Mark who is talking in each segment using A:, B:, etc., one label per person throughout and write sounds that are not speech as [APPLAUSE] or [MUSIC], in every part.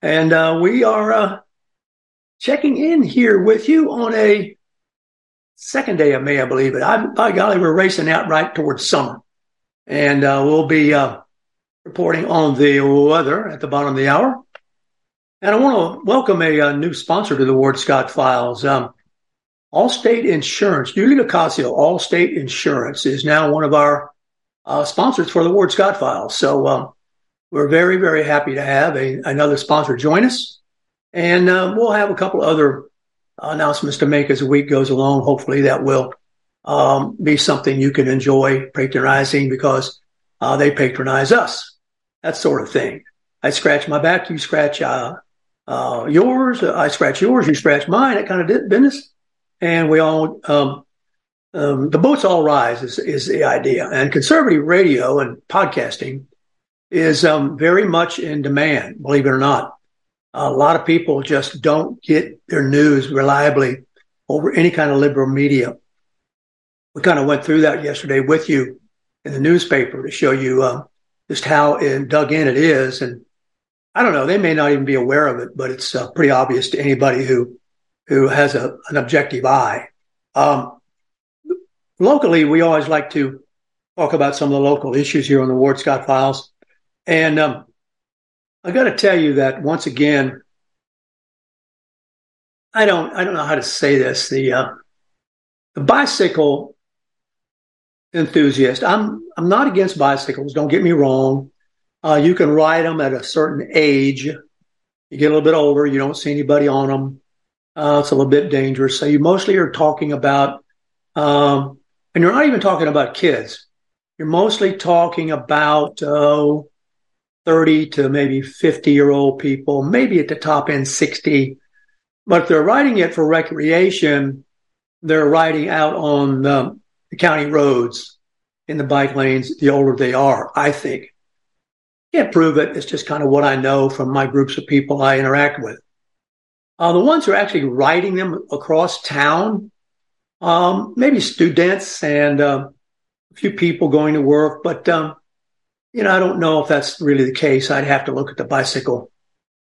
A: And uh, we are uh, checking in here with you on a second day of May, I believe it. I, by golly, we're racing out right towards summer. And uh, we'll be uh, reporting on the weather at the bottom of the hour. And I want to welcome a, a, new sponsor to the Ward Scott Files. Um, Allstate Insurance, Julie Locascio, Allstate Insurance is now one of our uh, sponsors for the Ward Scott Files. So um, we're very, very happy to have a, another sponsor join us. And uh, we'll have a couple other announcements to make as the week goes along. Hopefully that will um, be something you can enjoy patronizing because uh, they patronize us, that sort of thing. I scratch my back, you scratch uh, uh, yours, I scratch yours, you scratch mine, that kind of business and we all um, um, the boats all rise is, is the idea. And conservative radio and podcasting is um, very much in demand, believe it or not. A lot of people just don't get their news reliably over any kind of liberal media. We kind of went through that yesterday with you in the newspaper to show you uh, just how in, dug in it is. And I don't know, they may not even be aware of it, but it's uh, pretty obvious to anybody who who has a, an objective eye. Um, locally, we always like to talk about some of the local issues here on the Ward Scott Files. And um, I got to tell you that once again, I don't I don't know how to say this. The uh, the bicycle enthusiast. I'm I'm not against bicycles. Don't get me wrong. Uh, you can ride them at a certain age. You get a little bit older, you don't see anybody on them. Uh, it's a little bit dangerous. So you mostly are talking about, um, and you're not even talking about kids. You're mostly talking about oh, 30 to maybe 50 year old people, maybe at the top end 60. But if they're riding it for recreation, they're riding out on the, the county roads in the bike lanes the older they are, I think. Can't prove it. It's just kind of what I know from my groups of people I interact with. Uh, the ones who are actually riding them across town, um, maybe students and uh, a few people going to work, but um, you know, I don't know if that's really the case. I'd have to look at the bicycle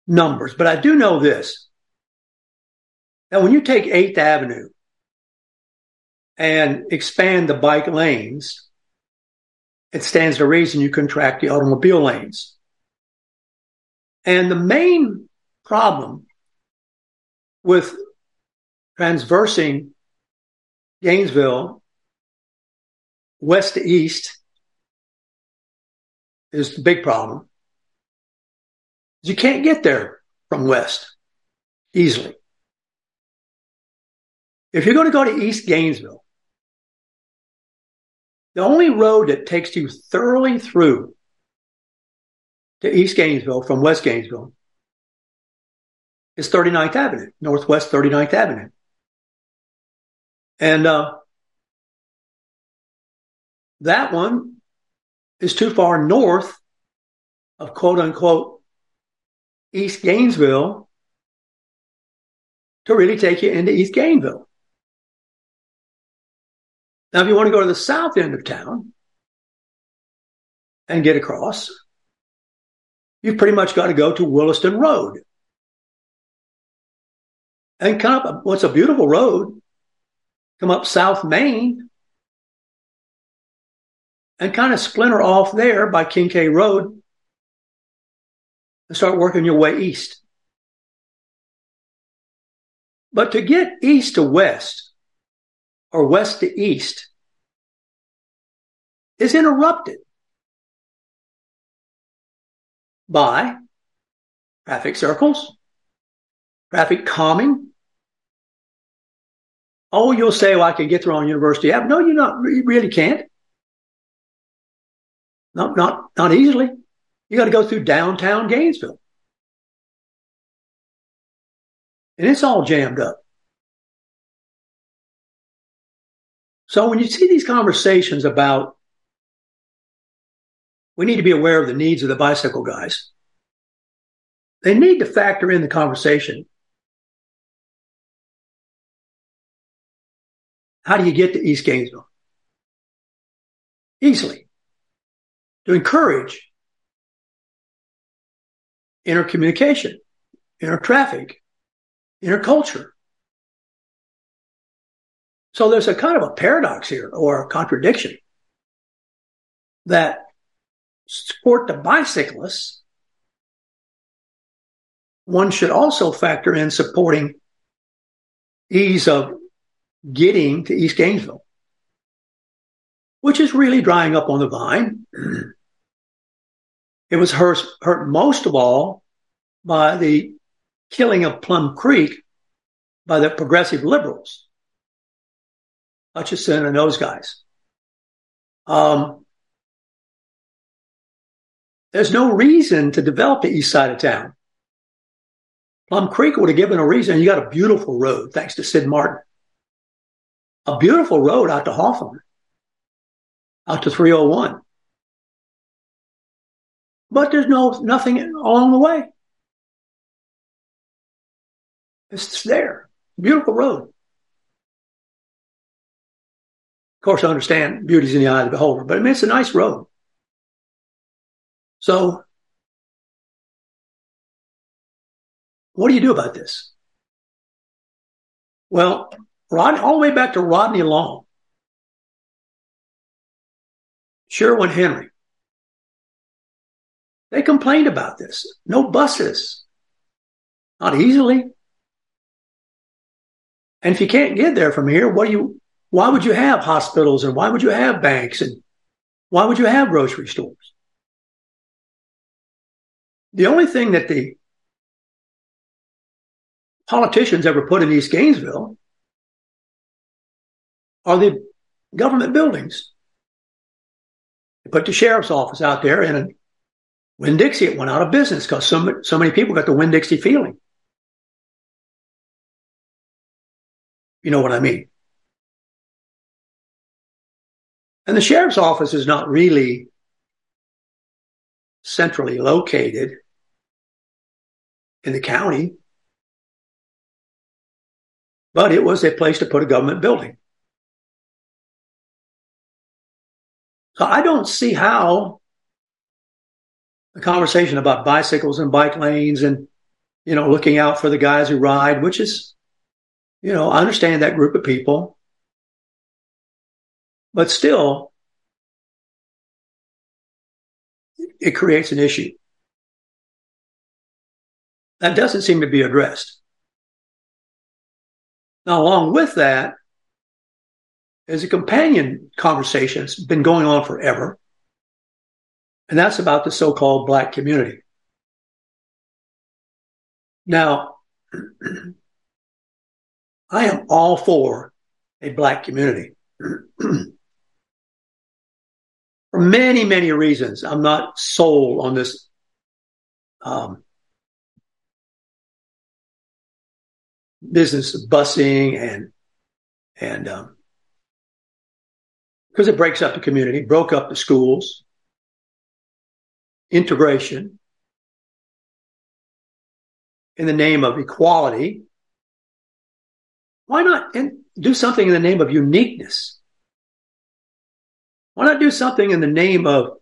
A: numbers, but I do know this: Now, when you take Eighth Avenue and expand the bike lanes, it stands to reason you contract the automobile lanes. And the main problem with transversing Gainesville west to east is the big problem. You can't get there from west easily. If you're going to go to East Gainesville, the only road that takes you thoroughly through to East Gainesville from West Gainesville is 39th Avenue, Northwest 39th Avenue. And uh, that one is too far north of quote unquote East Gainesville to really take you into East Gainesville. Now, if you want to go to the south end of town and get across, you've pretty much got to go to Williston Road and come up what's a beautiful road, come up South Main and kind of splinter off there by Kincaid Road and start working your way east. But to get east to west or west to east is interrupted by traffic circles, traffic calming, Oh, you'll say, well, I can get there on University Ave. No, you're not. You really can't. Not, not, not easily. You got to go through downtown Gainesville. And it's all jammed up. So when you see these conversations about we need to be aware of the needs of the bicycle guys, they need to factor in the conversation How do you get to East Gainesville? Easily. To encourage intercommunication inner traffic, inner culture. So there's a kind of a paradox here or a contradiction that support the bicyclists, one should also factor in supporting ease of getting to East Gainesville, which is really drying up on the vine. [CLEARS THROAT] it was hurt, hurt most of all by the killing of Plum Creek by the progressive liberals, Hutchinson and those guys. Um, there's no reason to develop the east side of town. Plum Creek would have given a reason. You got a beautiful road, thanks to Sid Martin. A beautiful road out to Hawthorne, out to 301. But there's no nothing along the way. It's there. Beautiful road. Of course, I understand beauty's in the eye of the beholder, but I mean, it's a nice road. So, what do you do about this? Well, Rod, all the way back to Rodney Long, Sherwin Henry, they complained about this. No buses, not easily. And if you can't get there from here, what do you? Why would you have hospitals and why would you have banks and why would you have grocery stores? The only thing that the politicians ever put in East Gainesville are the government buildings. They put the sheriff's office out there and Winn Dixie it went out of business because so, so many people got the Winn Dixie feeling. You know what I mean? And the sheriff's office is not really centrally located in the county, but it was a place to put a government building. So I don't see how conversation about bicycles and bike lanes and, you know, looking out for the guys who ride, which is, you know, I understand that group of people, but still, it creates an issue. That doesn't seem to be addressed. Now, along with that, is a companion conversation that's been going on forever. And that's about the so called black community. Now, [CLEARS THROAT] I am all for a black community. [CLEARS THROAT] for many, many reasons. I'm not sold on this um, business of busing and and um, because it breaks up the community, broke up the schools, integration in the name of equality. Why not do something in the name of uniqueness? Why not do something in the name of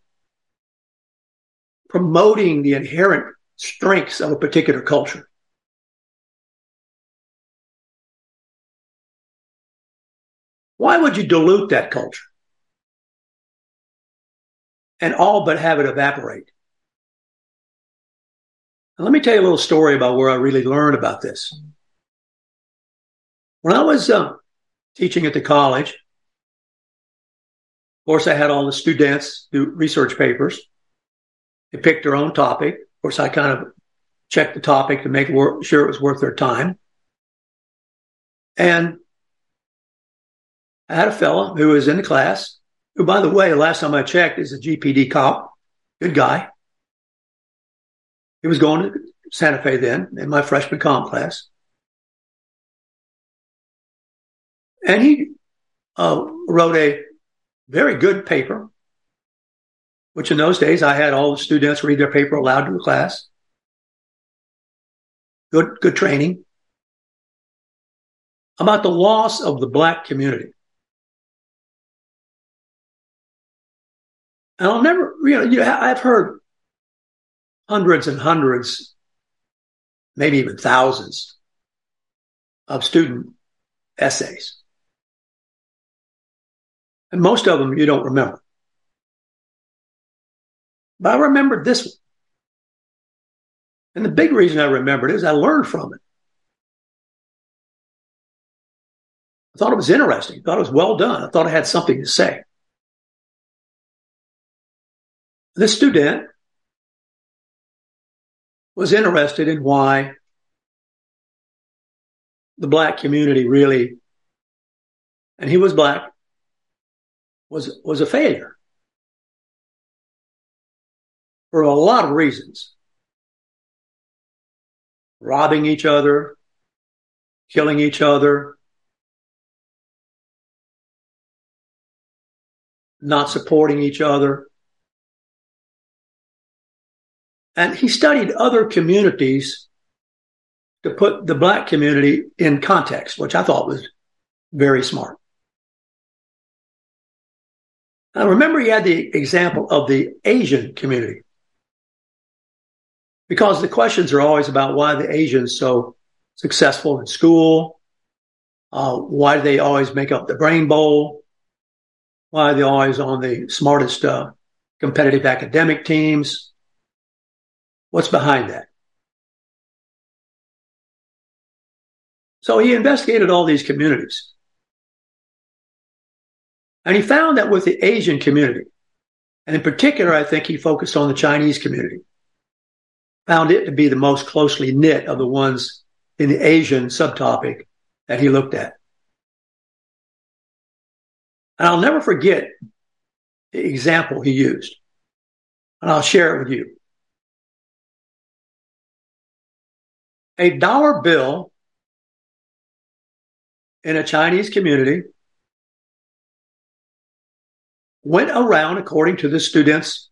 A: promoting the inherent strengths of a particular culture? Why would you dilute that culture and all but have it evaporate? Let me tell you a little story about where I really learned about this. When I was uh, teaching at the college, of course, I had all the students do research papers. They picked their own topic. Of course, I kind of checked the topic to make sure it was worth their time. And I had a fella who was in the class, who, by the way, the last time I checked, is a GPD cop, good guy. He was going to Santa Fe then in my freshman comp class. And he uh, wrote a very good paper, which in those days I had all the students read their paper aloud to the class. Good, good training about the loss of the black community. And I'll never, you know, I've heard hundreds and hundreds maybe even thousands of student essays. And most of them you don't remember. But I remembered this one. And the big reason I remembered it is I learned from it. I thought it was interesting. I thought it was well done. I thought I had something to say. This student was interested in why the black community really, and he was black, was, was a failure for a lot of reasons. Robbing each other, killing each other, not supporting each other. And he studied other communities to put the black community in context, which I thought was very smart. I remember he had the example of the Asian community because the questions are always about why the Asians so successful in school, uh, why do they always make up the brain bowl, why are they always on the smartest uh, competitive academic teams, What's behind that? So he investigated all these communities. And he found that with the Asian community, and in particular, I think he focused on the Chinese community, found it to be the most closely knit of the ones in the Asian subtopic that he looked at. And I'll never forget the example he used. And I'll share it with you. A dollar bill in a Chinese community went around, according to the students'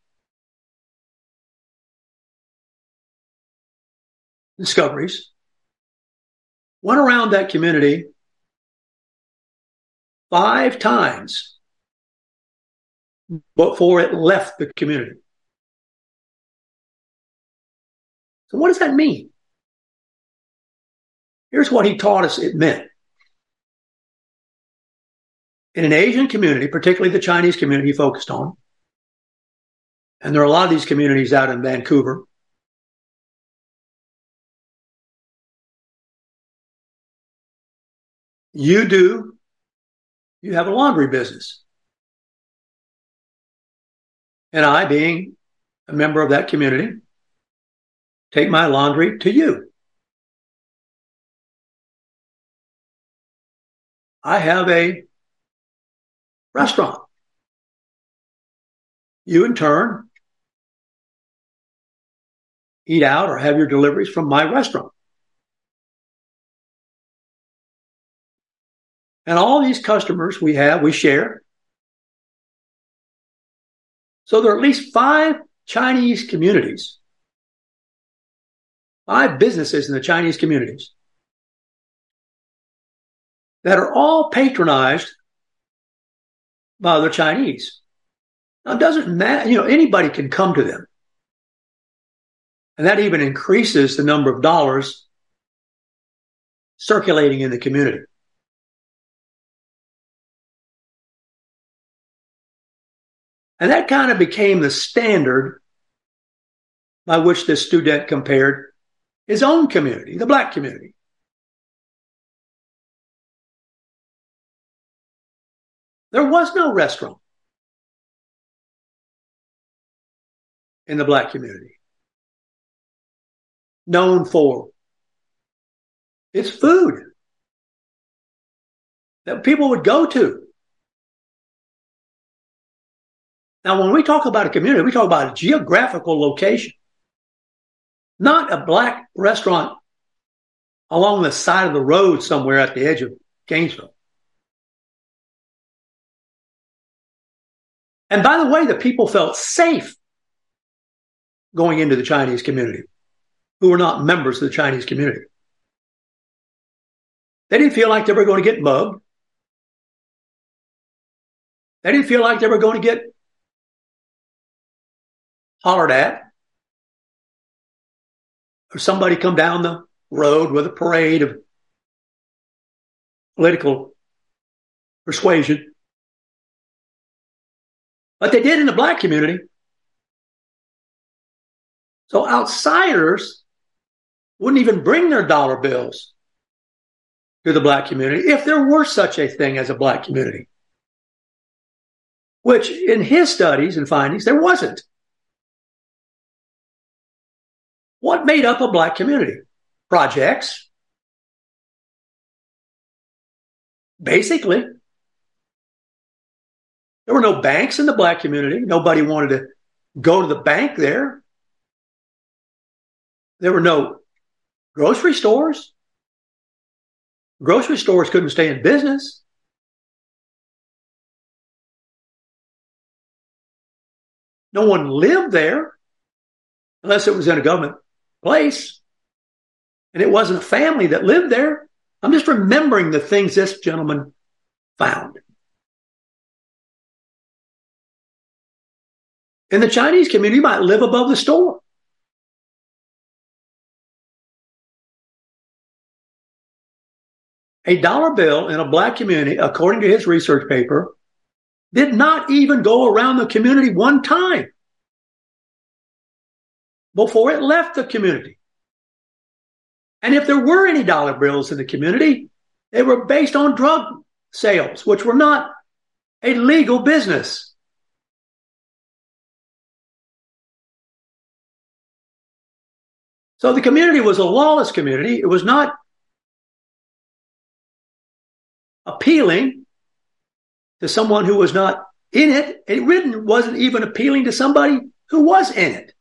A: discoveries, went around that community five times before it left the community. So, what does that mean? Here's what he taught us it meant. In an Asian community, particularly the Chinese community he focused on, and there are a lot of these communities out in Vancouver. You do, you have a laundry business. And I, being a member of that community, take my laundry to you. I have a restaurant. You in turn eat out or have your deliveries from my restaurant. And all these customers we have, we share. So there are at least five Chinese communities, five businesses in the Chinese communities that are all patronized by the Chinese. Now, it doesn't matter, you know, anybody can come to them. And that even increases the number of dollars circulating in the community. And that kind of became the standard by which this student compared his own community, the black community. There was no restaurant in the black community known for its food that people would go to. Now, when we talk about a community, we talk about a geographical location, not a black restaurant along the side of the road somewhere at the edge of Gainesville. And by the way, the people felt safe going into the Chinese community who were not members of the Chinese community. They didn't feel like they were going to get mugged. They didn't feel like they were going to get hollered at or somebody come down the road with a parade of political persuasion. But they did in the black community. So outsiders wouldn't even bring their dollar bills to the black community if there were such a thing as a black community. Which in his studies and findings, there wasn't. What made up a black community? Projects. Basically. There were no banks in the black community. Nobody wanted to go to the bank there. There were no grocery stores. Grocery stores couldn't stay in business. No one lived there unless it was in a government place. And it wasn't a family that lived there. I'm just remembering the things this gentleman found. In the Chinese community, you might live above the store. A dollar bill in a black community, according to his research paper, did not even go around the community one time before it left the community. And if there were any dollar bills in the community, they were based on drug sales, which were not a legal business. So the community was a lawless community. It was not appealing to someone who was not in it. It wasn't even appealing to somebody who was in it.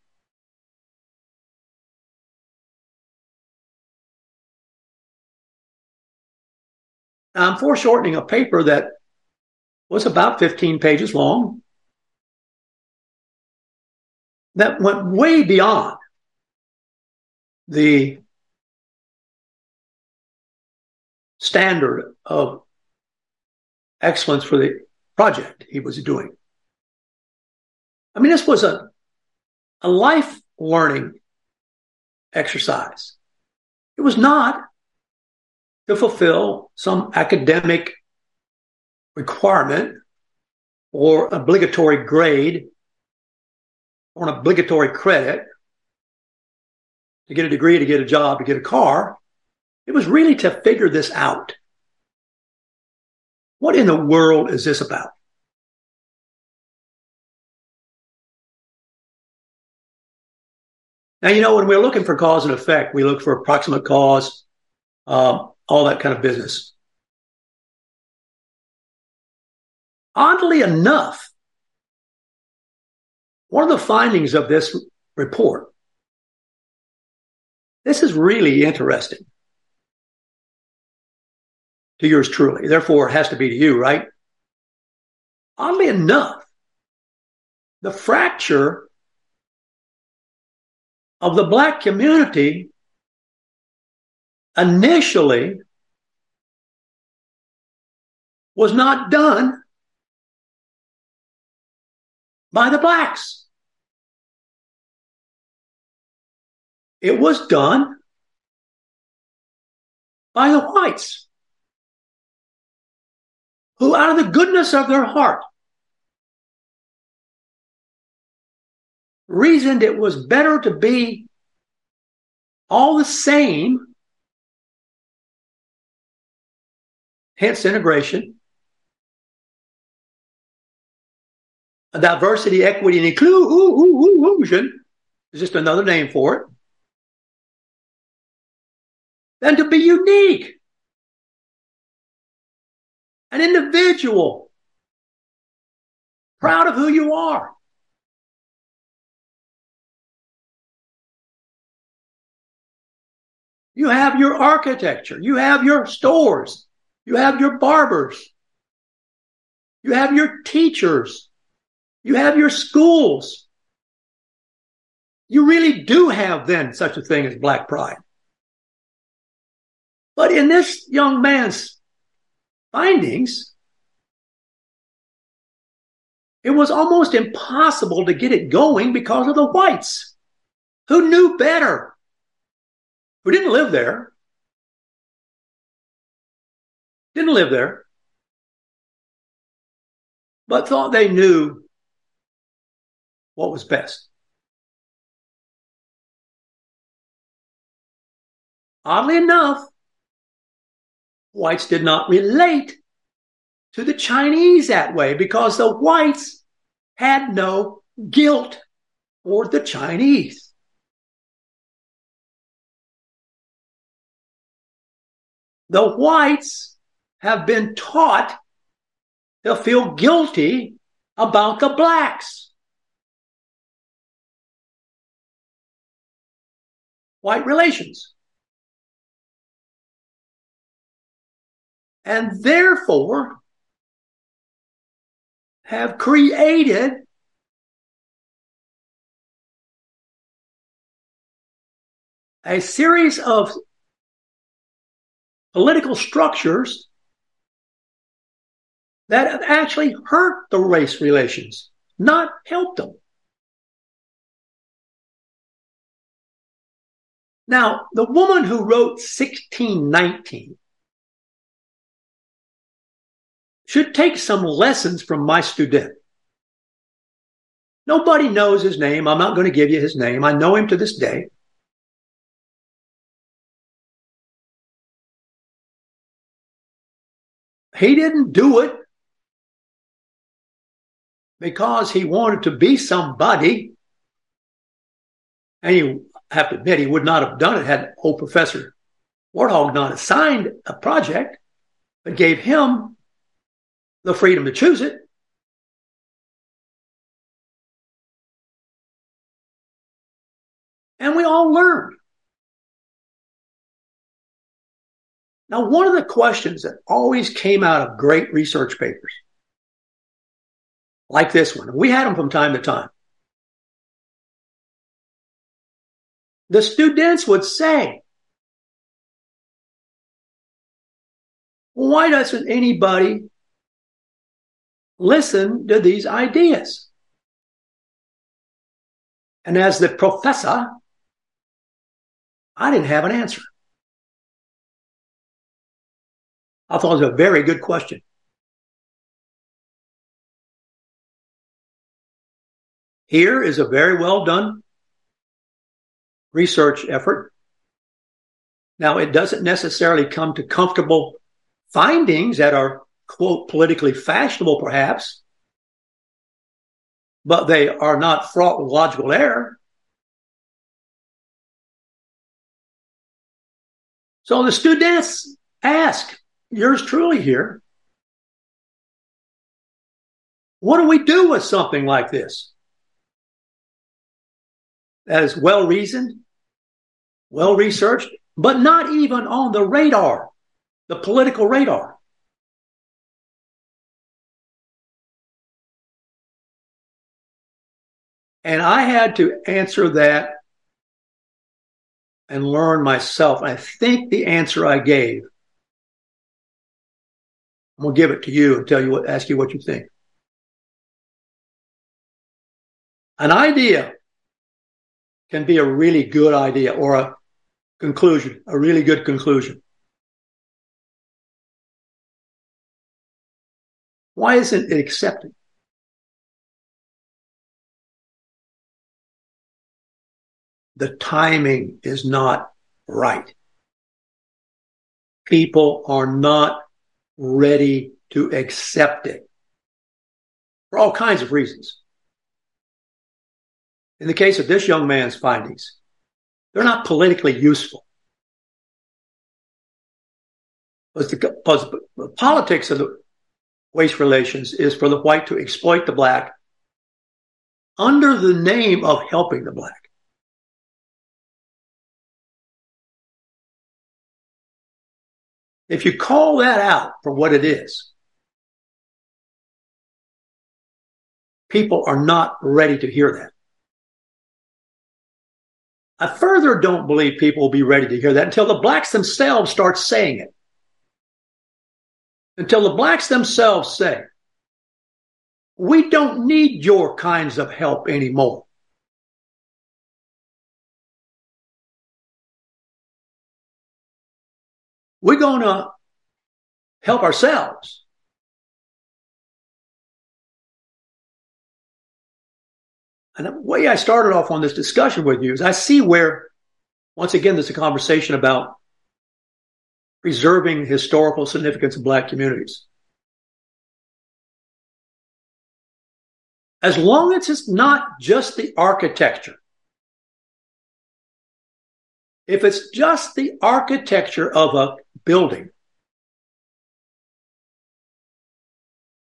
A: I'm foreshortening a paper that was about 15 pages long that went way beyond the standard of excellence for the project he was doing. I mean, this was a, a life learning exercise. It was not to fulfill some academic requirement or obligatory grade or an obligatory credit to get a degree, to get a job, to get a car. It was really to figure this out. What in the world is this about? Now, you know, when we're looking for cause and effect, we look for approximate cause, uh, all that kind of business. Oddly enough, one of the findings of this report, this is really interesting to yours truly. Therefore, it has to be to you, right? Oddly enough, the fracture of the black community initially was not done by the blacks. It was done by the whites who, out of the goodness of their heart, reasoned it was better to be all the same, hence integration, diversity, equity, and inclusion is just another name for it, than to be unique an individual, proud of who you are. You have your architecture. You have your stores. You have your barbers. You have your teachers. You have your schools. You really do have then such a thing as black pride. But in this young man's findings, it was almost impossible to get it going because of the whites who knew better, who didn't live there, didn't live there, but thought they knew what was best. Oddly enough, whites did not relate to the Chinese that way because the whites had no guilt for the Chinese. The whites have been taught to feel guilty about the blacks. White relations. And therefore, have created a series of political structures that have actually hurt the race relations, not helped them. Now, the woman who wrote 1619 should take some lessons from my student. Nobody knows his name. I'm not going to give you his name. I know him to this day. He didn't do it because he wanted to be somebody. And you have to admit, he would not have done it had old Professor Warthog not assigned a project, but gave him the freedom to choose it. And we all learned. Now, one of the questions that always came out of great research papers, like this one, we had them from time to time. The students would say, why doesn't anybody listen to these ideas. And as the professor, I didn't have an answer. I thought it was a very good question. Here is a very well done research effort. Now, it doesn't necessarily come to comfortable findings that are quote, politically fashionable, perhaps, but they are not fraught with logical error. So the students ask, yours truly here, what do we do with something like this? That is well reasoned, well researched, but not even on the radar, the political radar. And I had to answer that and learn myself. I think the answer I gave, I'm to give it to you and tell you what, ask you what you think. An idea can be a really good idea or a conclusion, a really good conclusion. Why isn't it accepted? The timing is not right. People are not ready to accept it for all kinds of reasons. In the case of this young man's findings, they're not politically useful. Because the, the politics of the race relations is for the white to exploit the black under the name of helping the black. If you call that out for what it is, people are not ready to hear that. I further don't believe people will be ready to hear that until the blacks themselves start saying it. Until the blacks themselves say, we don't need your kinds of help anymore. We're going to help ourselves. And the way I started off on this discussion with you is I see where, once again, there's a conversation about preserving historical significance of black communities. As long as it's not just the architecture, if it's just the architecture of a building,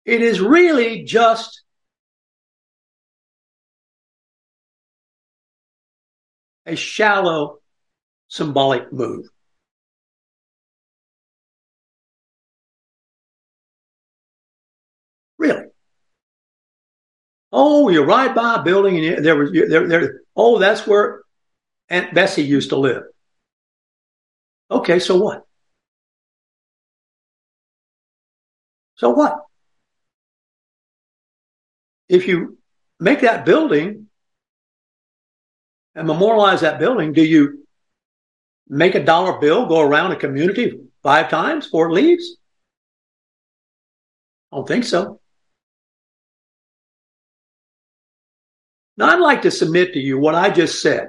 A: it is really just a shallow symbolic move. Really. Oh, you ride by a building and there was there there. Oh, that's where Aunt Bessie used to live. Okay, so what? So what? If you make that building and memorialize that building, do you make a dollar bill go around a community five times before it leaves? I don't think so. Now, I'd like to submit to you what I just said.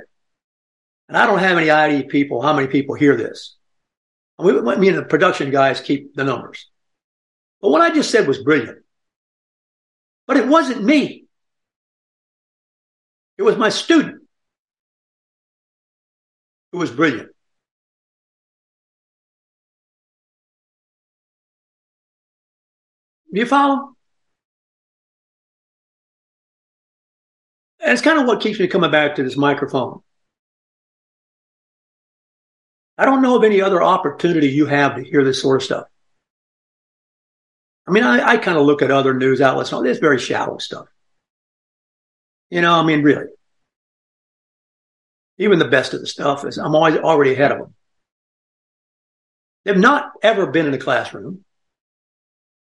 A: And I don't have any idea people, how many people hear this. I mean, the production guys keep the numbers. But what I just said was brilliant. But it wasn't me. It was my student who was brilliant. Do you follow? And it's kind of what keeps me coming back to this microphone. I don't know of any other opportunity you have to hear this sort of stuff. I mean, I, I kind of look at other news outlets. and all this very shallow stuff. You know, I mean, really. Even the best of the stuff is I'm always already ahead of them. They've not ever been in a classroom.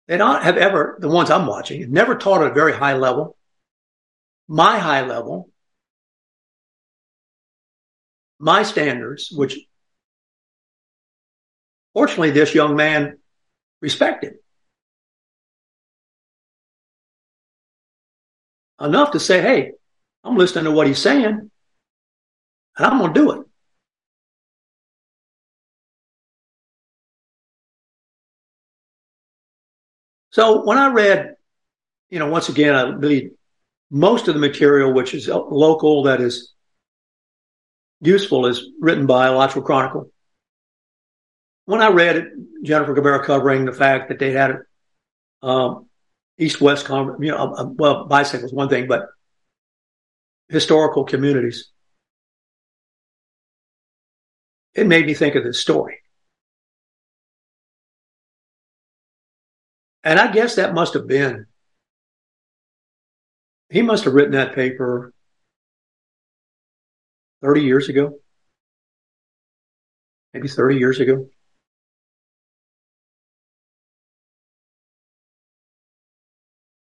A: They don't have ever, the ones I'm watching, never taught at a very high level my high level, my standards, which fortunately this young man respected. Enough to say, hey, I'm listening to what he's saying and I'm going to do it. So when I read, you know, once again, I really most of the material, which is local, that is useful, is written by Alachua Chronicle. When I read Jennifer Cabrera covering the fact that they had um, east-west, you know, uh, well, bicycles one thing, but historical communities. It made me think of this story. And I guess that must have been he must have written that paper 30 years ago, maybe 30 years ago.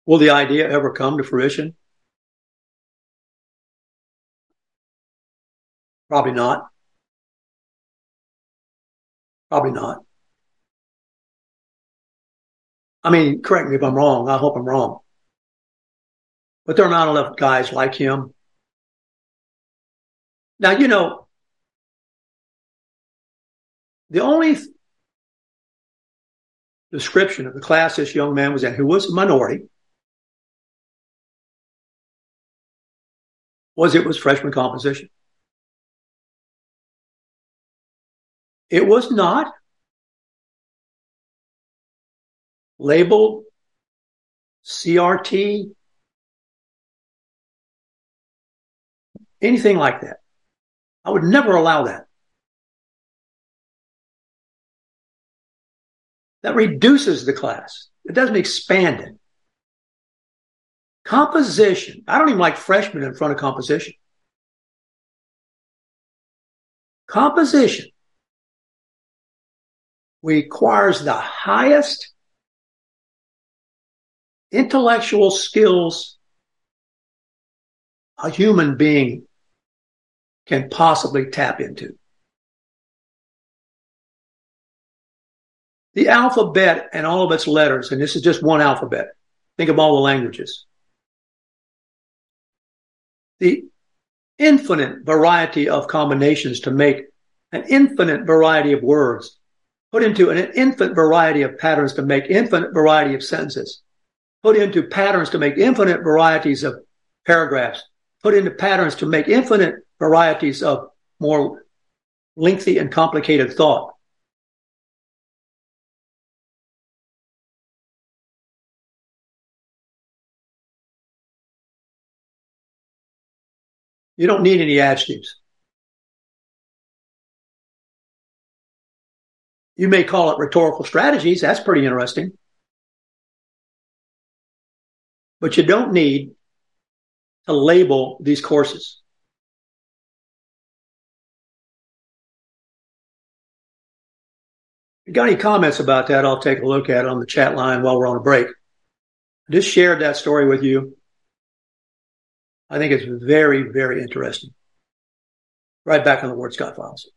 A: Will the idea ever come to fruition? Probably not. Probably not. I mean, correct me if I'm wrong. I hope I'm wrong but there are not enough guys like him. Now, you know, the only th- description of the class this young man was in, who was a minority, was it was freshman composition. It was not labeled CRT anything like that. I would never allow that. That reduces the class. It doesn't expand it. Composition. I don't even like freshmen in front of composition. Composition requires the highest intellectual skills a human being can possibly tap into. The alphabet and all of its letters, and this is just one alphabet. Think of all the languages. The infinite variety of combinations to make an infinite variety of words, put into an infinite variety of patterns to make infinite variety of sentences, put into patterns to make infinite varieties of paragraphs, put into patterns to make infinite varieties of more lengthy and complicated thought. You don't need any adjectives. You may call it rhetorical strategies. That's pretty interesting. But you don't need to label these courses. If you got any comments about that, I'll take a look at it on the chat line while we're on a break. I just shared that story with you. I think it's very, very interesting. Right back on the Ward Scott Files.